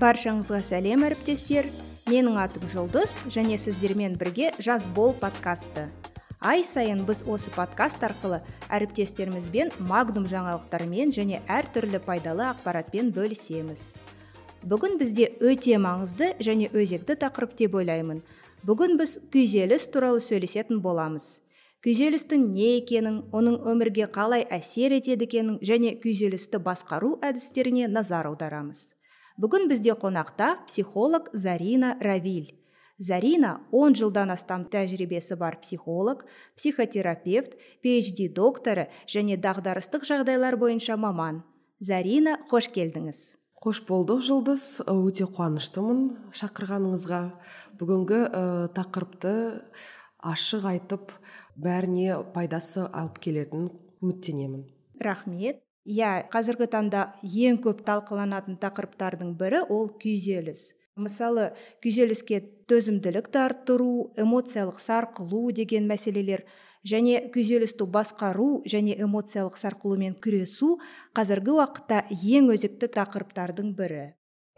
баршаңызға сәлем әріптестер. Менің атым жұлдыз және сіздермен бірге жаз бол подкасты. Ай сайын біз осы подкаст арқылы әріптестерімізбен магнум жаңалықтармен және әртүрлі пайдалы ақпаратпен бөлісеміз. Бүгін бізде өте маңызды және өзекті тақырып деп ойлаймын. Бүгін біз күйзеліс туралы сөйлесетін боламыз. Күйзелістің не екенін оның өмірге қалай әсер етеді екенін және күйзелісті басқару әдістеріне назар аударамыз. Бүгін бізде қонақта психолог зарина равиль. Зарина 10 жылдан астам тәжірибесі бар психолог психотерапевт phd докторы және дағдарыстық жағдайлар бойынша маман. Зарина қош келдіңіз. Қош болдық жұлдыз. Өте қуаныштымын шақырғаныңызға. Бүгінгі ә, тақырыпты ашық айтып бәріне пайдасы алып келетін үміттенемін. Рахмет. Иә қазіргі таңда ең көп талқыланатын тақырыптардың бірі ол күйзеліс. Мысалы күйзеліске төзімділікті арттыру эмоциялық сарқылу деген мәселелер және күйзелісті басқару және эмоциялық сарқылумен күресу қазіргі уақытта ең өзекті тақырыптардың бірі.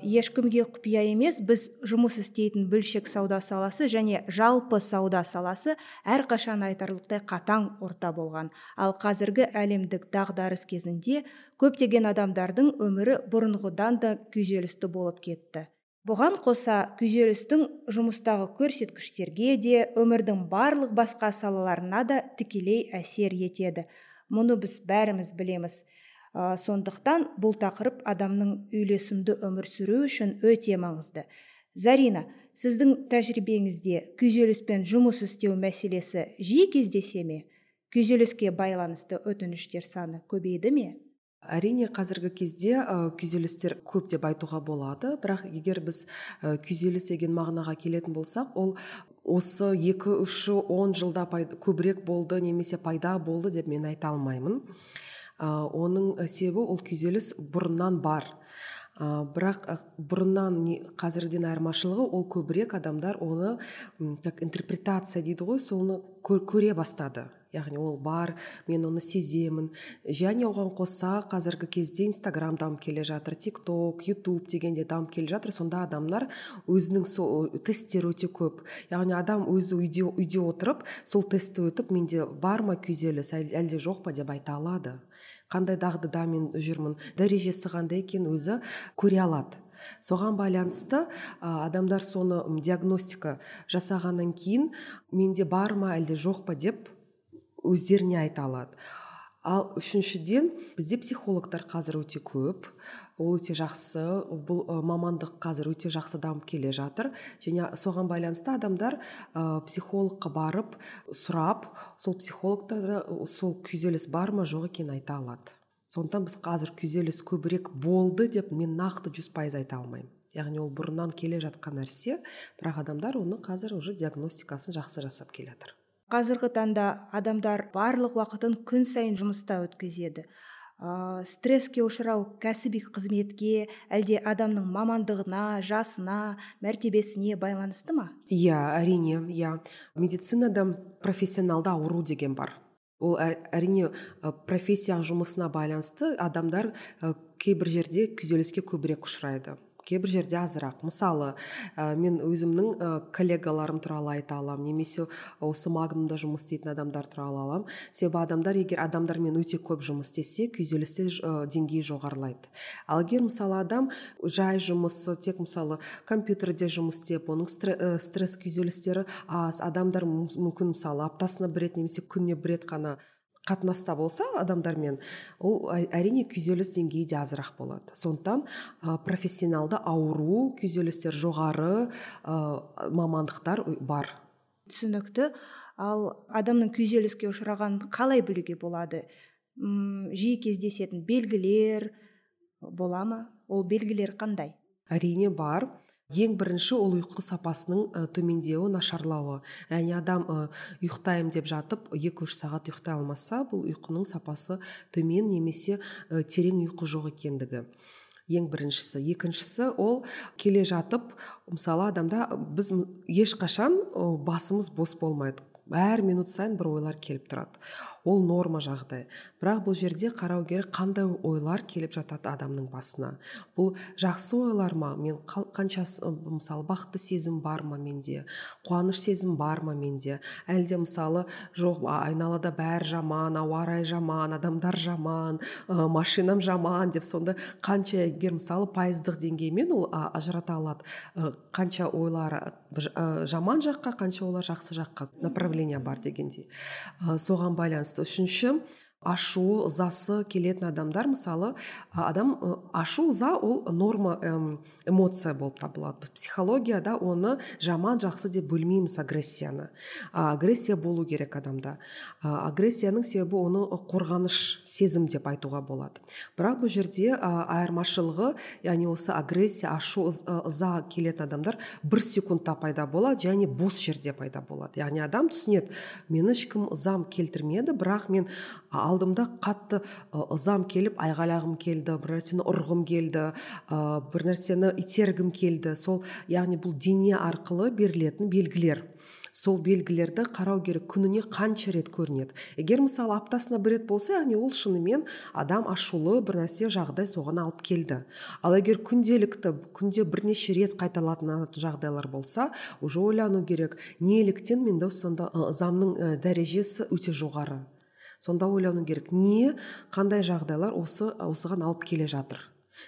Ешкімге құпия емес біз жұмыс істейтін бөлшек сауда саласы және жалпы сауда саласы әрқашан айтарлықтай қатаң орта болған. Ал қазіргі әлемдік дағдарыс кезінде көптеген адамдардың өмірі бұрынғыдан да күйзелісті болып кетті. Бұған қоса күйзелістің жұмыстағы көрсеткіштерге де өмірдің барлық басқа салаларына да тікелей әсер етеді. Мұны біз бәріміз білеміз. Ә, сондықтан бұл тақырып адамның үйлесімді өмір сүру үшін өте маңызды. Зарина сіздің тәжірибеңізде күйзеліспен жұмыс істеу мәселесі жиі кездесе ме? Күйзеліске байланысты өтініштер саны көбейді ме? Әрине қазіргі кезде ә, күйзелістер көп деп айтуға болады. Бірақ егер біз ә, күйзеліс деген мағынаға келетін болсақ ол осы екі үш он жылда көбірек болды немесе пайда болды деп мен айта алмаймын. Оның себебі ол күйзеліс бұрыннан бар. Ә, бірақ бұрыннан не, қазіргіден айырмашылығы ол көбірек адамдар оны как интерпретация дейді ғой соны көре бастады. Яғни ол бар мен оны сеземін. Және оған қоса қазіргі кезде инстаграм дамып келе жатыр тик ток ютуб деген де дамып келе жатыр. Сонда адамдар өзінің сол тесттер өте көп. Яғни адам өзі үйде, үйде отырып сол тестті өтіп менде бар ма күйзеліс әлде жоқ па деп айта алады. Қандай дағдыда мен жүрмін дәрежесі қандай екенін өзі көре алады. Соған байланысты адамдар соны диагностика жасағаннан кейін менде бар ма әлде жоқ па деп өздеріне айта алады. Ал үшіншіден бізде психологтар қазір өте көп ол өте жақсы бұл мамандық қазір өте жақсы дамып келе жатыр. Және соған байланысты адамдар ә, психологқа барып сұрап сол психологтар сол күйзеліс бар ма жоқ екенін айта алады. Сондықтан біз қазір күйзеліс көбірек болды деп мен нақты жүз пайыз айта алмаймын. Яғни ол бұрыннан келе жатқан нәрсе бірақ адамдар оны қазір уже диагностикасын жақсы жасап келе жатыр. Қазіргі таңда адамдар барлық уақытын күн сайын жұмыста өткізеді. Ә, стресске ұшырау кәсіби қызметке әлде адамның мамандығына жасына мәртебесіне байланысты ма? Иә әрине иә. Медицинада профессионалды ауру деген бар. Ол әрине профессия жұмысына байланысты адамдар кейбір жерде күйзеліске көбірек ұшырайды. Кейбір жерде азырақ. Мысалы ә, мен өзімнің ә, коллегаларым туралы айта аламын немесе осы магнумда жұмыс істейтін адамдар туралы аламын. Себебі адамдар егер адамдармен өте көп жұмыс істесе күйзелісте ә, деңгейі жоғарылайды. Ал егер мысалы адам жай жұмысы тек мысалы компьютерде жұмыс істеп оның стресс күйзелістері аз адамдар мүмкін мысалы аптасына бір рет немесе күніне бір рет қана қатынаста болса адамдармен ол әрине күйзеліс деңгейі де азырақ болады. Сондықтан ә, профессионалды ауру күйзелістер жоғары ә, мамандықтар бар. Түсінікті. Ал адамның күйзеліске ұшырағанын қалай білуге болады? М жиі кездесетін белгілер бола ма? Ол белгілер қандай? Әрине бар. Ең бірінші ол ұйқы сапасының төмендеуі нашарлауы. Яғни адам ұйықтаймын деп жатып екі үш сағат ұйықтай алмаса бұл ұйқының сапасы төмен немесе терең ұйқы жоқ екендігі. Ең біріншісі. Екіншісі ол келе жатып мысалы адамда біз ешқашан басымыз бос болмайды. Әр минут сайын бір ойлар келіп тұрады. Ол норма жағдай. Бірақ бұл жерде қарау керек қандай ойлар келіп жатады адамның басына. Бұл жақсы ойлар ма? Мен қанша мысалы бақытты сезім бар ма менде? Қуаныш сезім бар ма менде? Әлде мысалы жоқ айналада бәрі жаман ауа райы жаман адамдар жаман ә, машинам жаман деп сонда қанша егер мысалы пайыздық деңгеймен ол ажырата алады. Ә, қанша ойлары ә, жаман жаққа қанша олар жақсы жаққа направление бар дегендей. Соған байланысты үшінші ашу ызасы келетін адамдар мысалы адам ашу ыза ол норма эмоция болып табылады. Психологияда оны жаман жақсы деп бөлмейміз агрессияны. Агрессия болу керек адамда. Агрессияның себебі оны қорғаныш сезім деп айтуға болады. Бірақ бұл жерде айырмашылығы яғни осы агрессия ашу ыза келетін адамдар бір секундта пайда болады және бос жерде пайда болады. Яғни адам түсінеді мені ешкім ызам келтірмеді бірақ мен алдымда қатты ызам келіп айғайлағым келді бір нәрсені ұрғым келді бір нәрсені itергім келді. Сол яғни бұл дене арқылы берілетін белгілер. Сол белгілерді қарау керек күніне қанша рет көрінеді. Егер мысалы аптасына бір рет болса яғни ол шынымен адам ашулы бір нәрсе жағдай соған алып келді. Ал егер күнделікті күнде бірнеше рет қайталанатын жағдайлар болса уже ойлану керек. Неліктен менде сонда ызамның дәрежесі өте жоғары. Сонда ойлану керек не қандай жағдайлар осы осыған алып келе жатыр?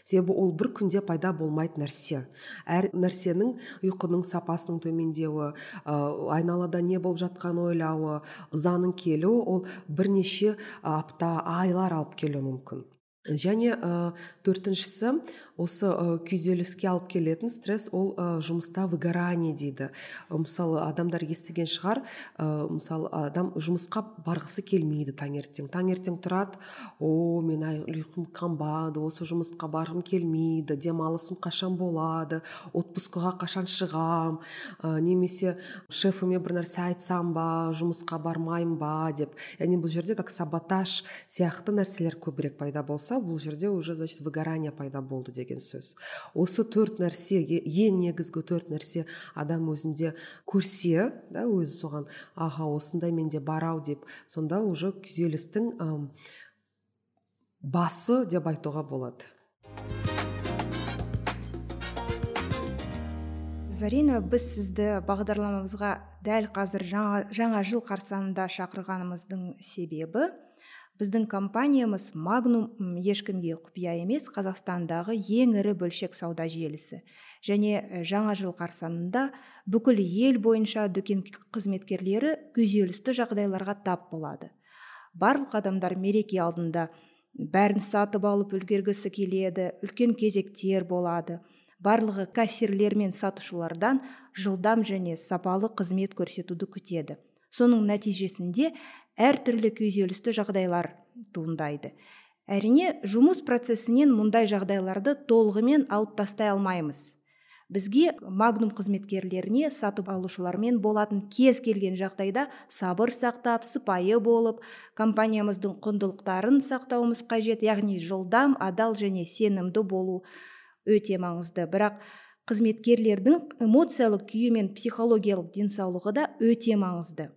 Себебі ол бір күнде пайда болмайтын нәрсе. Әр нәрсенің ұйқының сапасының төмендеуі ә, айналада не болып жатқанын ойлауы ызаның келуі ол бірнеше апта айлар алып келуі мүмкін. Және ә, төртіншісі осы ә, күйзеліске алып келетін стресс ол ә, жұмыста выгорание дейді. Мысалы адамдар естіген шығар ә, мысалы адам жұмысқа барғысы келмейді таңертең. Таңертең тұрады о мен ұйқым қанбады осы жұмысқа барғым келмейді демалысым қашан болады отпускыға қашан шығам ә, немесе шефіме бір нәрсе айтсам ба жұмысқа бармаймын ба? деп. Яғни бұл жерде как саботаж сияқты нәрселер көбірек пайда болса бұл жерде уже значит выгорание пайда болды деген сөз. Осы төрт нәрсе ең негізгі төрт нәрсе адам өзінде көрсе да өзі соған аха осындай менде бар ау деп сонда уже күйзелістің басы деп айтуға болады. Зарина біз сізді бағдарламамызға дәл қазір жаңа, жаңа жыл қарсаңында шақырғанымыздың себебі біздің компаниямыз магнум ешкімге құпия емес қазақстандағы ең ірі бөлшек сауда желісі. Және жаңа жыл қарсаңында бүкіл ел бойынша дүкен қызметкерлері күйзелісті жағдайларға тап болады. Барлық адамдар мереке алдында бәрін сатып алып үлгергісі келеді үлкен кезектер болады. Барлығы кассирлер мен сатушылардан жылдам және сапалы қызмет көрсетуді күтеді. Соның нәтижесінде әртүрлі күйзелісті жағдайлар туындайды. Әрине жұмыс процесінен мұндай жағдайларды толығымен алып тастай алмаймыз. Бізге магнум қызметкерлеріне сатып алушылармен болатын кез келген жағдайда сабыр сақтап сыпайы болып компаниямыздың құндылықтарын сақтауымыз қажет яғни жылдам адал және сенімді болу өте маңызды. Бірақ қызметкерлердің эмоциялық күйі мен психологиялық денсаулығы да өте маңызды.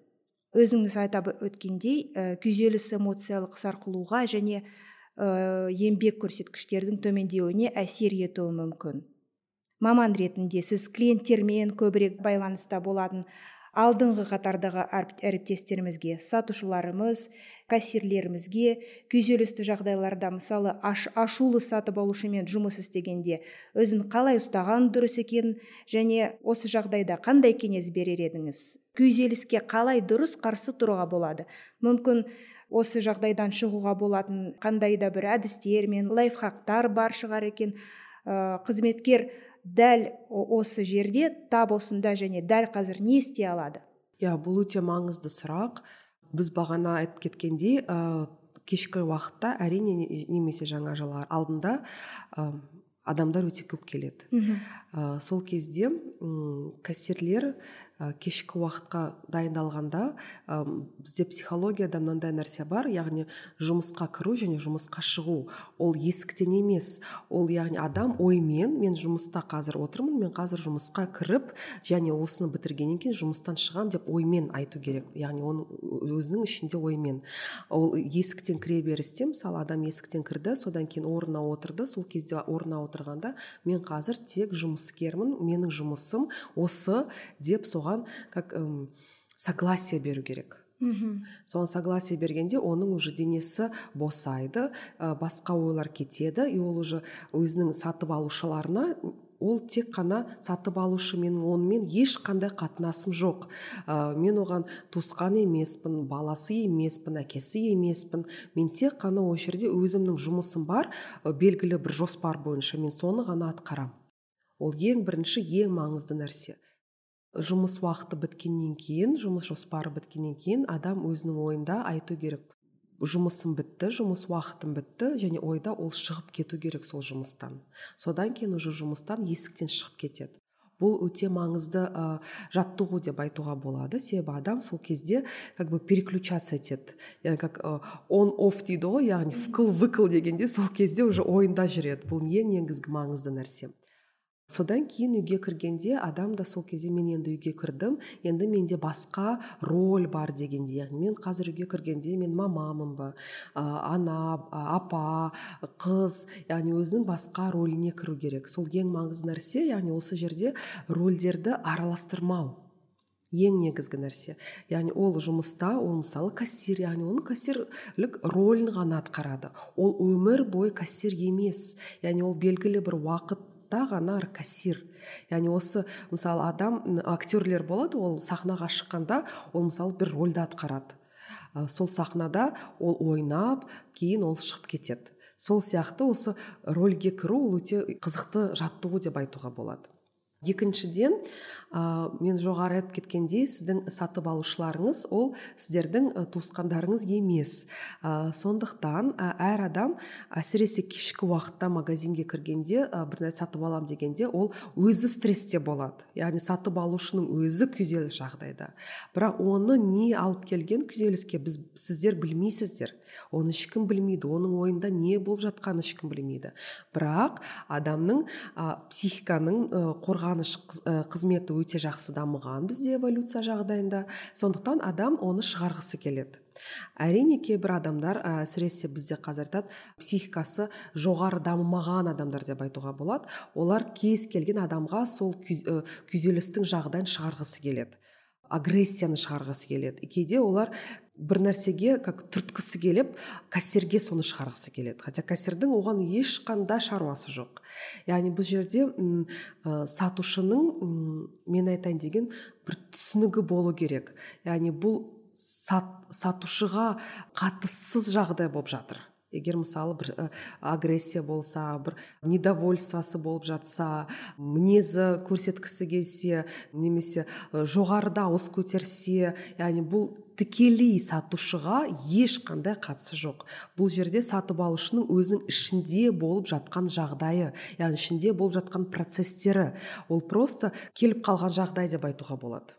Өзіңіз атап өткендей ә, күйзеліс эмоциялық сарқылуға және ә, еңбек көрсеткіштердің төмендеуіне әсер етуі мүмкін. Маман ретінде сіз клиенттермен көбірек байланыста болатын алдыңғы қатардағы әріптестерімізге сатушыларымыз кассирлерімізге күйзелісті жағдайларда мысалы аш, ашулы сатып алушымен жұмыс істегенде өзін қалай ұстаған дұрыс екенін және осы жағдайда қандай кеңес берер едіңіз? Күйзеліске қалай дұрыс қарсы тұруға болады? Мүмкін осы жағдайдан шығуға болатын қандай да бір әдістер мен лайфхактар бар шығар екен. Ә, қызметкер дәл осы жерде тап осында және дәл қазір не істей алады? Иә бұл өте маңызды сұрақ. Біз бағана айтып кеткендей ә, кешкі уақытта әрине немесе жаңа жыл алдында адамдар өте көп келеді. Ә, сол кезде кассирлер ә, кешкі уақытқа дайындалғанда ә, бізде психологияда мынандай нәрсе бар яғни жұмысқа кіру және жұмысқа шығу. Ол есіктен емес. Ол яғни адам оймен мен жұмыста қазір отырмын мен қазір жұмысқа кіріп және осыны бітіргеннен кейін жұмыстан шығамын деп оймен айту керек. Яғни оның өзінің ішінде оймен. Ол есіктен кіре берісте мысалы адам есіктен кірді содан кейін орнына отырды сол кезде орнына отырғанда мен қазір тек жұмыскермін менің жұмысым осы деп соған как эм, согласие беру керек. Мхм соған согласие бергенде оның уже денесі босайды ә, басқа ойлар кетеді и ол уже өзінің сатып алушыларына ол тек қана сатып алушы менің онымен ешқандай қатынасым жоқ. Ә, мен оған туысқан емеспін баласы емеспін әкесі емеспін. Мен тек қана ол жерде өзімнің жұмысым бар белгілі бір жоспар бойынша мен соны ғана атқарам. Ол ең бірінші ең маңызды нәрсе. Жұмыс уақыты біткеннен кейін жұмыс жоспары біткеннен кейін адам өзінің ойында айту керек. Жұмысым бітті жұмыс уақытым бітті және ойда ол шығып кету керек сол жұмыстан. Содан кейін уже жұмыстан есіктен шығып кетеді. Бұл өте маңызды ә, жаттығу деп айтуға болады. Себебі адам сол кезде как бы переключаться етеді. Яғни как он офф дейді ғой яғни вкл выкл дегенде сол кезде уже ойында жүреді. Бұл ең негізгі маңызды нәрсе. Содан кейін үйге кіргенде адам да сол кезде мен енді үйге кірдім енді менде басқа роль бар дегенде яғни мен қазір үйге кіргенде мен мамамын ба ә, ана апа қыз яғни өзінің басқа рөліне кіру керек сол ең маңызды нәрсе яғни осы жерде рөлдерді араластырмау. Ең негізгі нәрсе. Яғни ол жұмыста ол мысалы кассир яғни оның кассирлік рөлін ғана атқарады. Ол өмір бойы кассир емес. Яғни ол белгілі бір уақыт та ғана кассир. Яғни осы мысалы адам актерлер болады ол сахнаға шыққанда ол мысалы бір рөлді атқарады. Сол сахнада ол ойнап кейін ол шығып кетеді. Сол сияқты осы рөлге кіру ол өте қызықты жаттығу деп айтуға болады. Екіншіден ә, мен жоғары айтып кеткендей сіздің сатып алушыларыңыз ол сіздердің туысқандарыңыз емес. Ә, сондықтан әр адам әсіресе кешкі уақытта магазинге кіргенде ә, бір нәрсе сатып алам дегенде ол өзі стрессте болады. Яғни сатып алушының өзі күйзеліс жағдайда. Бірақ оны не алып келген күйзеліске біз сіздер білмейсіздер. Оны ешкім білмейді оның ойында не болып жатқанын ешкім білмейді. Бірақ адамның ә, психиканың ә, қорғаныш қызметі өте жақсы дамыған бізде эволюция жағдайында. Сондықтан адам оны шығарғысы келеді. Әрине кейбір адамдар әсіресе бізде қазір айтады психикасы жоғары дамымаған адамдар деп айтуға болады. Олар кез келген адамға сол күйзелістің жағдайын шығарғысы келеді. Агрессияны шығарғысы келеді. Кейде олар бір нәрсеге как түрткісі келіп кассирге соны шығарғысы келеді. Хотя кассирдің оған ешқандай шаруасы жоқ. Яғни бұл жерде ә, сатушының мен айтайын деген бір түсінігі болу керек. Яғни бұл сат, сатушыға қатыссыз жағдай болып жатыр. Егер мысалы бір ә, агрессия болса бір недовольствосы болып жатса мінезі көрсеткісі келсе немесе ә, жоғары дауыс көтерсе яғни бұл тікелей сатушыға ешқандай қатысы жоқ. Бұл жерде сатып алушының өзінің ішінде болып жатқан жағдайы яғни ішінде болып жатқан процестері. Ол просто келіп қалған жағдай деп айтуға болады.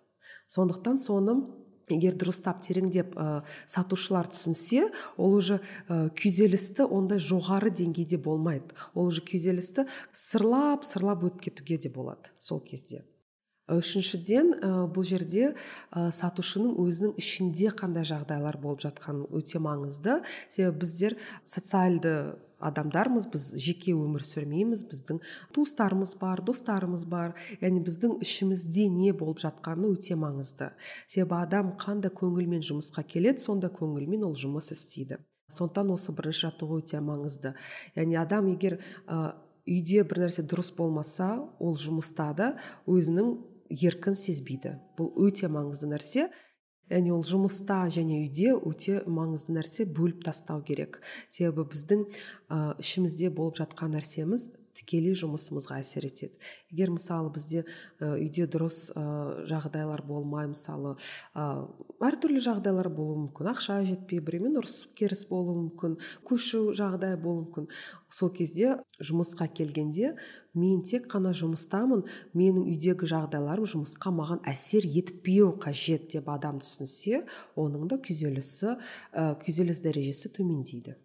Сондықтан соны егер дұрыстап тереңдеп ә, сатушылар түсінсе ол уже ә, күйзелісті ондай жоғары деңгейде болмайды. Ол уже күйзелісті сырлап сырлап өтіп кетуге де болады сол кезде. Үшіншіден ә, бұл жерде ә, сатушының өзінің ішінде қандай жағдайлар болып жатқаны өте маңызды. Себебі біздер социальды адамдармыз біз жеке өмір сүрмейміз біздің туыстарымыз бар достарымыз бар. Яғни біздің ішімізде не болып жатқаны өте маңызды. Себебі адам қандай көңілмен жұмысқа келеді сонда көңілмен ол жұмыс істейді. Сондықтан осы бірінші жаттығу өте маңызды. Яғни адам егер ә, үйде бір нәрсе дұрыс болмаса ол жұмыста да өзінің еркін сезбейді. Бұл өте маңызды нәрсе. Яғни ол жұмыста және үйде өте маңызды нәрсе бөліп тастау керек. Себебі біздің ә, ішімізде болып жатқан нәрсеміз тікелей жұмысымызға әсер етеді. Егер мысалы бізде үйде дұрыс жағдайлар болмай мысалы әртүрлі жағдайлар болуы мүмкін ақша жетпей біреумен ұрыс керіс болуы мүмкін көшу жағдай болуы мүмкін. Сол кезде жұмысқа келгенде мен тек қана жұмыстамын менің үйдегі жағдайларым жұмысқа маған әсер етпеу қажет деп адам түсінсе оның да күйзелісі ә, күйзеліс дәрежесі төмендейді.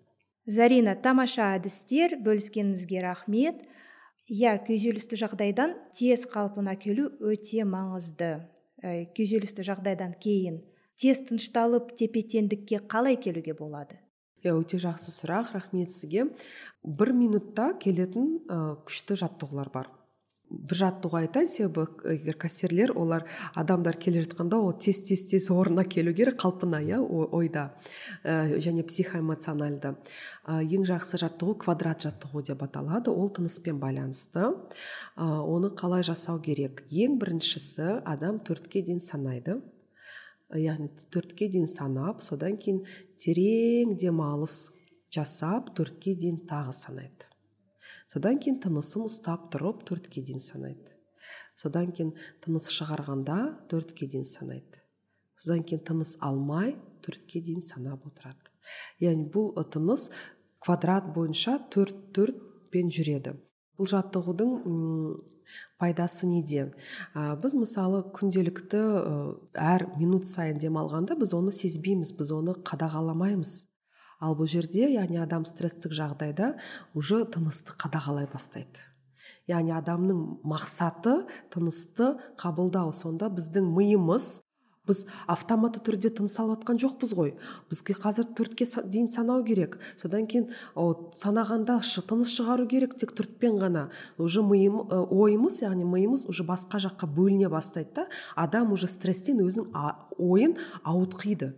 Зарина тамаша әдістер бөліскеніңізге рахмет. Иә күйзелісті жағдайдан тез қалпына келу өте маңызды. Ә, күйзелісті жағдайдан кейін тез тынышталып тепе теңдікке қалай келуге болады? Иә өте жақсы сұрақ рахмет сізге. Бір минутта келетін ә, күшті жаттығулар бар. Бір жаттығу айтайын себебі егер кассирлер олар адамдар келе жатқанда ол тез тез тез орнына келу керек қалпына иә ойда. Ә, және психоэмоциональды. Ә, ең жақсы жаттығу квадрат жаттығу деп аталады. Ол тыныспен байланысты. Ә, оны қалай жасау керек? Ең біріншісі адам төртке дейін санайды. Яғни төртке дейін санап содан кейін терең демалыс жасап төртке дейін тағы санайды. Содан кейін тынысын ұстап тұрып төртке дейін санайды. Содан кейін тыныс шығарғанда төртке дейін санайды. Содан кейін тыныс алмай төртке дейін санап отырады. Яғни бұл тыныс квадрат бойынша төрт төртпен жүреді. Бұл жаттығудың пайдасы неде? Ә, біз мысалы күнделікті әр минут сайын демалғанда біз оны сезбейміз біз оны қадағаламаймыз. Ал бұл жерде яғни адам стресстік жағдайда уже тынысты қадағалай бастайды. Яғни адамның мақсаты тынысты қабылдау. Сонда біздің миымыз біз автоматты түрде тыныс алып жатқан жоқпыз ғой. Бізге қазір төртке дейін санау керек. Содан кейін о, санағанда тыныс шығару керек тек төртпен ғана. Уже миым ойымыз яғни миымыз уже басқа жаққа бөліне бастайды да адам уже стресстен өзінің ойын ауытқиды.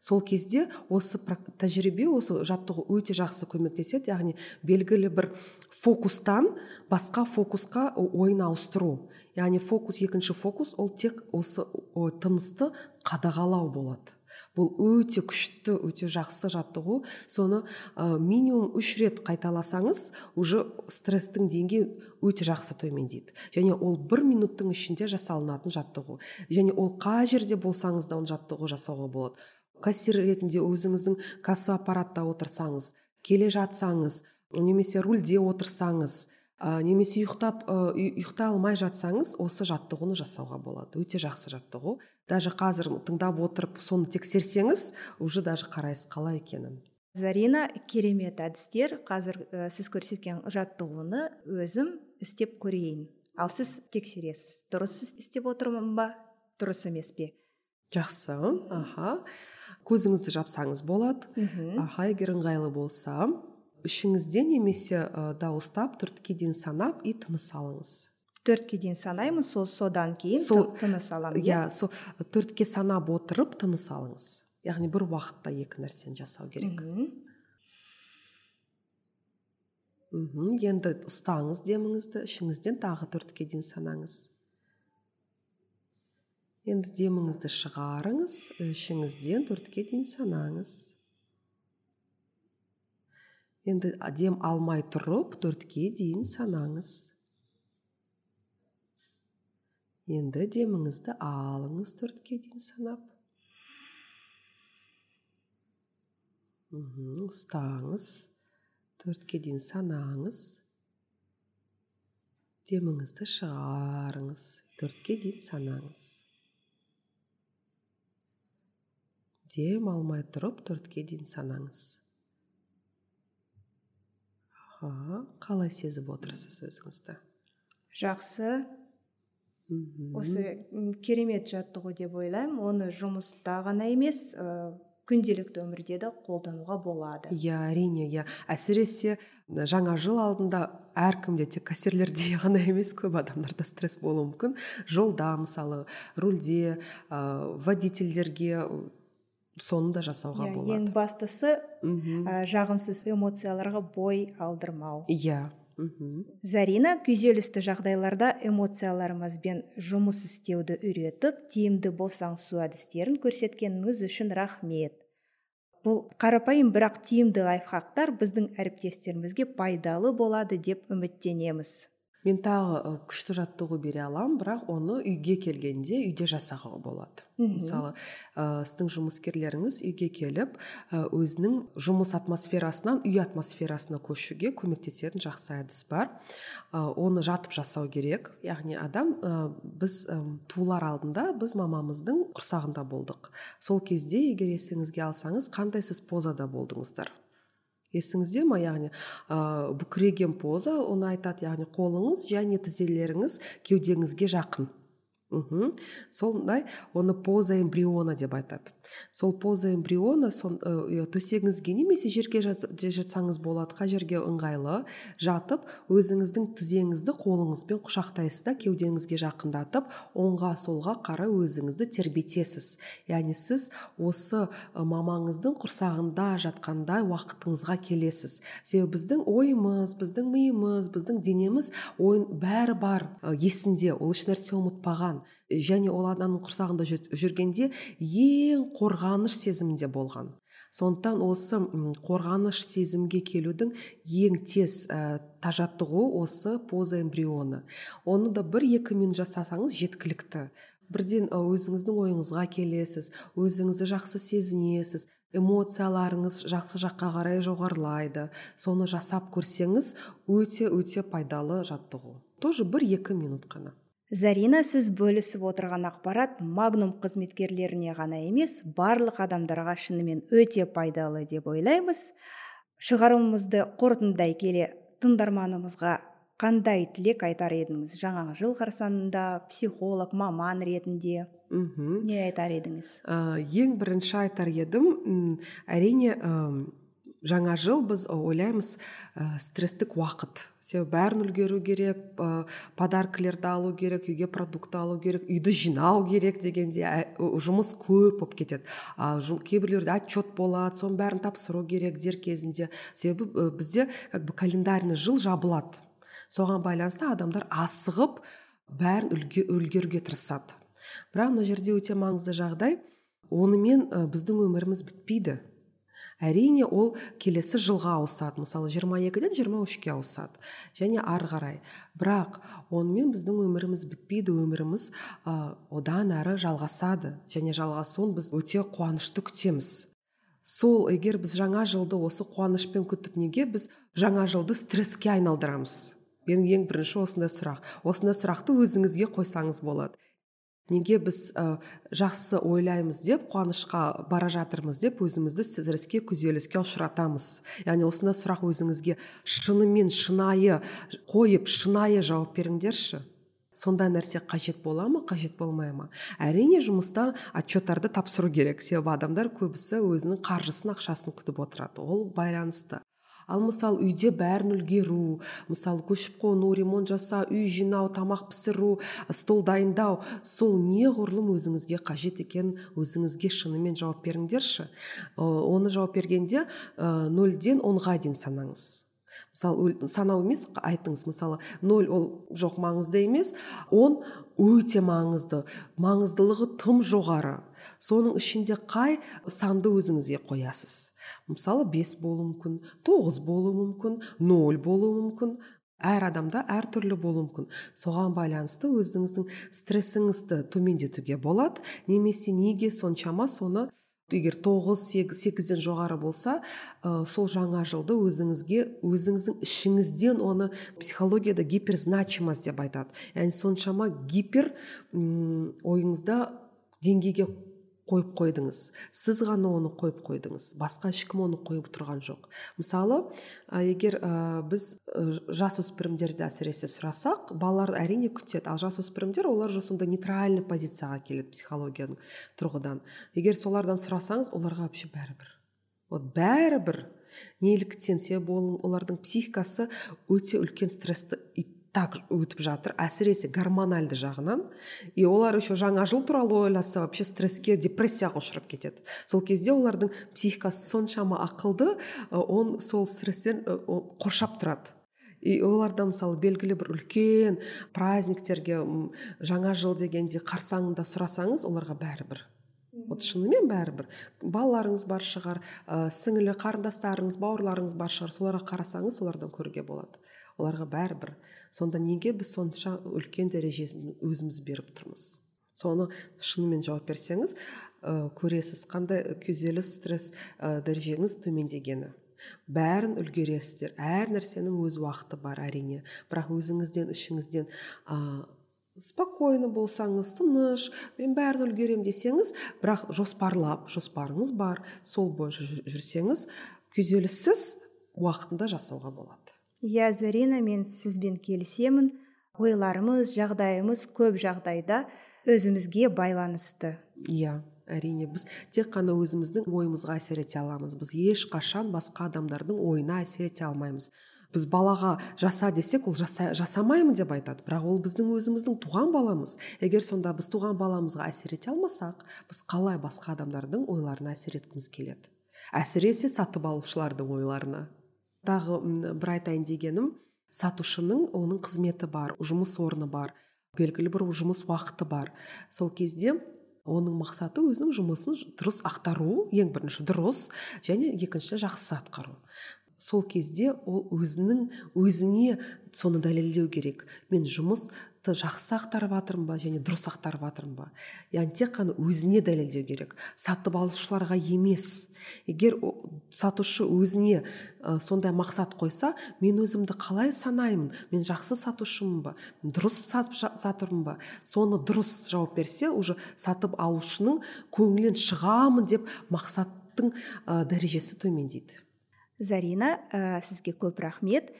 Сол кезде осы тәжірибе осы жаттығу өте жақсы көмектеседі. Яғни белгілі бір фокустан басқа фокусқа ойын ауыстыру. Яғни фокус екінші фокус ол тек осы о, тынысты қадағалау болады. Бұл өте күшті өте жақсы жаттығу. Соны ә, минимум үш рет қайталасаңыз уже стресстің деңгейі өте жақсы төмендейді. Және ол бір минуттың ішінде жасалынатын жаттығу. Және ол қай жерде болсаңыз да оны жаттығу жасауға болады. Кассир ретінде өзіңіздің касса аппаратта отырсаңыз келе жатсаңыз немесе рульде отырсаңыз ә, немесе ұйықтап ә, ұйықтай алмай жатсаңыз осы жаттығуны жасауға болады. Өте жақсы жаттығу. Даже қазір тыңдап отырып соны тексерсеңіз уже даже қарайсыз қалай екенін. Зарина керемет әдістер. Қазір ә, сіз көрсеткен жаттығуны өзім істеп көрейін. Ал сіз тексересіз. Дұрыс істеп отырмын ба? Дұрыс емес пе? Жақсы. Аха. Көзіңізді жапсаңыз болады. Аха егер ыңғайлы болса. Ішіңізден немесе ә, дауыстап төртке дейін санап и тыныс алыңыз төртке дейін санаймын сол содан кейін сол тыныс аламын иә сол төртке санап отырып тыныс алыңыз яғни бір уақытта екі нәрсені жасау керек. Мхм енді ұстаңыз деміңізді ішіңізден тағы төртке дейін санаңыз. Енді деміңізді шығарыңыз ішіңізден төртке дейін санаңыз. Енді дем алмай тұрып төртке дейін санаңыз. Енді деміңізді алыңыз төртке дейін санап. Ұстаңыз. Төртке дейін санаңыз. Деміңізді шығарыңыз. Төртке дейін санаңыз. Дем алмай тұрып төртке дейін санаңыз. Аха қалай сезіп отырсыз өзіңізді? Жақсы. Осы керемет жаттығу деп ойлаймын. Оны жұмыста ғана емес ә, күнделікті өмірде де қолдануға болады. Иә әрине иә. Әсіресе жаңа жыл алдында әркімде тек кассирлерде ғана емес көп адамдарда стресс болуы мүмкін. Жолда мысалы рульде ә, водительдерге соны да жасауға yeah, иә, болады. ең бастысы ә, жағымсыз эмоцияларға бой алдырмау. Иә зарина күйзелісті жағдайларда эмоцияларымызбен жұмыс істеуді үйретіп тиімді босаңсу әдістерін көрсеткеніңіз үшін рахмет. Бұл қарапайым бірақ тиімді лайфхактар біздің әріптестерімізге пайдалы болады деп үміттенеміз. Мен тағы күшті жаттығу бере аламын бірақ оны үйге келгенде үйде жасауға болады. Мысалы ә, сіздің жұмыскерлеріңіз үйге келіп өзінің жұмыс атмосферасынан үй атмосферасына көшуге көмектесетін жақсы әдіс бар. Ә, оны жатып жасау керек. Яғни адам ә, біз ә, туылар алдында біз мамамыздың құрсағында болдық. Сол кезде егер есіңізге алсаңыз қандай сіз позада болдыңыздар? Есіңізде ма? Яғни ә, бүкірейген поза оны айтады яғни қолыңыз және тізелеріңіз кеудеңізге жақын. Мхм. Сондай оны поза эмбриона деп айтады. Сол поза эмбриона сон ә, төсегіңізге немесе жерге жатсаңыз болады. Қай жерге ыңғайлы жатып өзіңіздің тізеңізді қолыңызбен құшақтайсыз да кеудеңізге жақындатып оңға солға қарай өзіңізді тербетесіз. Яғни сіз осы мамаңыздың құрсағында жатқандай уақытыңызға келесіз. Себебі біздің ойымыз біздің миымыз біздің денеміз ойын бәрі бар есінде. Ол ешнәрсе ұмытпаған. Және ол адамның құрсағында жүргенде ең қорғаныш сезімінде болған. Сондықтан осы қорғаныш сезімге келудің ең тез ә, осы поза эмбрионы. Оны да бір екі минут жасасаңыз жеткілікті. Бірден өзіңіздің ойыңызға келесіз өзіңізді жақсы сезінесіз эмоцияларыңыз жақсы жаққа қарай жоғарылайды. Соны жасап көрсеңіз өте өте пайдалы жаттығу. Тоже бір екі минут қана. Зарина сіз бөлісіп отырған ақпарат магнум қызметкерлеріне ғана емес барлық адамдарға шынымен өте пайдалы деп ойлаймыз. Шығарылымымызды қорытындай келе тыңдарманымызға қандай тілек айтар едіңіз? Жаңа жыл қарсаңында психолог маман ретінде мхм не айтар едіңіз? Ә, ең бірінші айтар едім әрине жаңа жыл біз ойлаймыз ә, стресстік уақыт. Себебі бәрін үлгеру керек ә, подаркілерді алу керек үйге продукт алу керек үйді жинау керек дегенде жұмыс көп болып кетеді. А кейбіреулерде отчет болады соның бәрін тапсыру керек дер кезінде. Себебі бізде как бы календарный жыл жабылады. Соған байланысты адамдар асығып бәрін үлге, үлгеруге тырысады. Бірақ мына жерде өте маңызды жағдай. Онымен біздің өміріміз бітпейді. Әрине ол келесі жылға ауысады. Мысалы 22-ден 23-ке ауысады. Және ары қарай. Бірақ онымен біздің өміріміз бітпейді өміріміз ә, одан әрі жалғасады. Және жалғасуын біз өте қуанышты күтеміз. Сол егер біз жаңа жылды осы қуанышпен күтіп неге біз жаңа жылды стресске айналдырамыз. Менің ең бірінші осындай сұрақ. Осындай сұрақты өзіңізге қойсаңыз болады. Неге біз ә, жақсы ойлаймыз деп қуанышқа бара жатырмыз деп өзімізді стресске күйзеліске ұшыратамыз. Яғни осындай сұрақ өзіңізге шынымен шынайы қойып шынайы жауап беріңдерші. Сондай нәрсе қажет бола ма қажет болмай ма? Әрине жұмыста отчеттарды тапсыру керек. Себебі адамдар көбісі өзінің қаржысын ақшасын күтіп отырады. Ол байланысты. Ал мысалы үйде бәрін үлгеру мысалы көшіп қону ремонт жасау үй жинау тамақ пісіру стол дайындау сол неғұрлым өзіңізге қажет екен өзіңізге шынымен жауап беріңдерші. Оны жауап бергенде нөлден онға дейін санаңыз. Мысалы санау емес айтыңыз мысалы нөл ол жоқ маңызды емес он өте маңызды. Маңыздылығы тым жоғары. Соның ішінде қай санды өзіңізге қоясыз? Мысалы бес болуы мүмкін тоғыз болуы мүмкін нөл болуы мүмкін. Әр адамда әртүрлі болуы мүмкін. Соған байланысты өзіңіздің стрессіңізді төмендетуге болады. Немесе неге соншама соны егер тоғыз сегізден жоғары болса ә, сол жаңа жылды өзіңізге өзіңіздің ішіңізден оны психологияда гиперзначимость деп айтады. Яғни соншама гипер ойыңызда деңгейге қойып қойдыңыз сіз ғана оны қойып қойдыңыз басқа ешкім оны қойып тұрған жоқ. Мысалы егер ә, біз ә, жасөспірімдерді әсіресе сұрасақ балалар әрине күтеді. Ал жасөспірімдер олар уже сондай нейтральный позицияға келеді психологияның тұрғыдан. Егер солардан сұрасаңыз оларға вообще бәрібір. Вот бәрібір неліктен себебі олардың психикасы өте үлкен стрессті так өтіп жатыр. Әсіресе гормональды жағынан. И олар еще жаңа жыл туралы ойласа вообще стресске депрессияға ұшырап кетеді. Сол кезде олардың психикасы соншама ақылды он сол стресстен қоршап тұрады. И оларда мысалы белгілі бір үлкен праздниктерге жаңа жыл дегенде қарсаңында сұрасаңыз оларға бәрібір. Вот шынымен бәрібір. Балаларыңыз бар шығар ә, сіңілі қарындастарыңыз бауырларыңыз бар шығар. Соларға қарасаңыз солардан көруге болады. Оларға бәрібір. Сонда неге біз сонша үлкен дәрежесін өзіміз беріп тұрмыз? Соны шынымен жауап берсеңіз ә, көресіз қандай күйзеліс стресс ә, дәрежеңіз төмендегені. Бәрін үлгересіздер. Әр нәрсенің өз уақыты бар әрине. Бірақ өзіңізден ішіңізден спокойно болсаңыз тыныш мен бәрін үлгерем десеңіз бірақ жоспарлап жоспарыңыз бар. Сол бойынша жүрсеңіз күйзеліссіз уақытында жасауға болады. Иә зарина мен сізбен келісемін. Ойларымыз жағдайымыз көп жағдайда өзімізге байланысты. Иә әрине біз тек қана өзіміздің ойымызға әсер ете аламыз. Біз ешқашан басқа адамдардың ойына әсер ете алмаймыз. Біз балаға жаса десек ол жаса, жасамаймын деп айтады. Бірақ ол біздің өзіміздің туған баламыз. Егер сонда біз туған баламызға әсер ете алмасақ біз қалай басқа адамдардың ойларына әсер еткіміз келеді? Әсіресе сатып алушылардың ойларына. Тағы бір айтайын дегенім сатушының оның қызметі бар жұмыс орны бар белгілі бір жұмыс уақыты бар. Сол кезде оның мақсаты өзінің жұмысын дұрыс ақтару ең бірінші дұрыс және екінші жақсы атқару. Сол кезде ол өзінің өзіне соны дәлелдеу керек. Мен жұмысты жақсы ақтарып жатырмын ба және дұрыс ақтарып жатырмын ба? Яғни тек қана өзіне дәлелдеу керек. Сатып алушыларға емес. Егер сатушы өзіне ә, сондай мақсат қойса мен өзімді қалай санаймын? Мен жақсы сатушымын ба? Дұрыс сатып жатырмын ба? Соны дұрыс жауап берсе уже сатып алушының көңілінен шығамын деп мақсаттың ә, дәрежесі төмендейді. Зарина ә, сізге көп рахмет.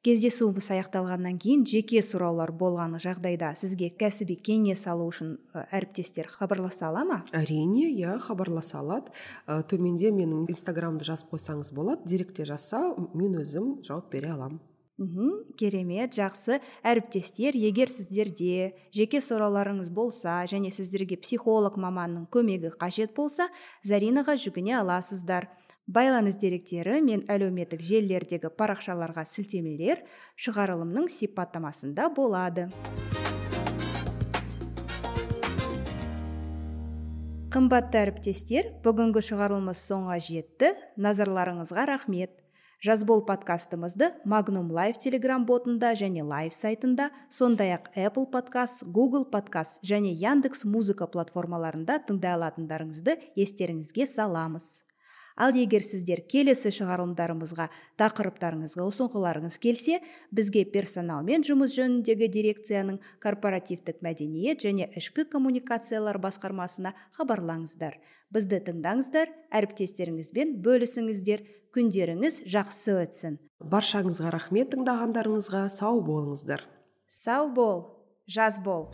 Кездесуіміз аяқталғаннан кейін жеке сұраулар болған жағдайда сізге кәсіби кеңес алу үшін әріптестер хабарласа ала ма? Әрине иә хабарласа алады. Ә, төменде менің инстаграмымды жазып қойсаңыз болады директте жазса мен өзім жауап бере аламын. Мхм керемет жақсы. Әріптестер егер сіздерде жеке сұрауларыңыз болса және сіздерге психолог маманның көмегі қажет болса заринаға жүгіне аласыздар. Байланыс деректері мен әлеуметтік желілердегі парақшаларға сілтемелер шығарылымның сипаттамасында болады. Қымбатты әріптестер бүгінгі шығарылымыз соңға жетті. Назарларыңызға рахмет. Жазбол подкастымызды магнум лайв телеграм ботында және лайв сайтында сондай ақ apple подкаст google подкаст және яндекс музыка платформаларында тыңдай алатындарыңызды естеріңізге саламыз. Ал егер сіздер келесі шығарылымдарымызға тақырыптарыңызға ұсынғыларыңыз келсе бізге персоналмен жұмыс жөніндегі дирекцияның корпоративтік мәдениет және ішкі коммуникациялар басқармасына хабарлаңыздар. Бізді тыңдаңыздар әріптестеріңізбен бөлісіңіздер. Күндеріңіз жақсы өтсін. Баршаңызға рахмет тыңдағандарыңызға. Сау болыңыздар. Сау бол жаз бол.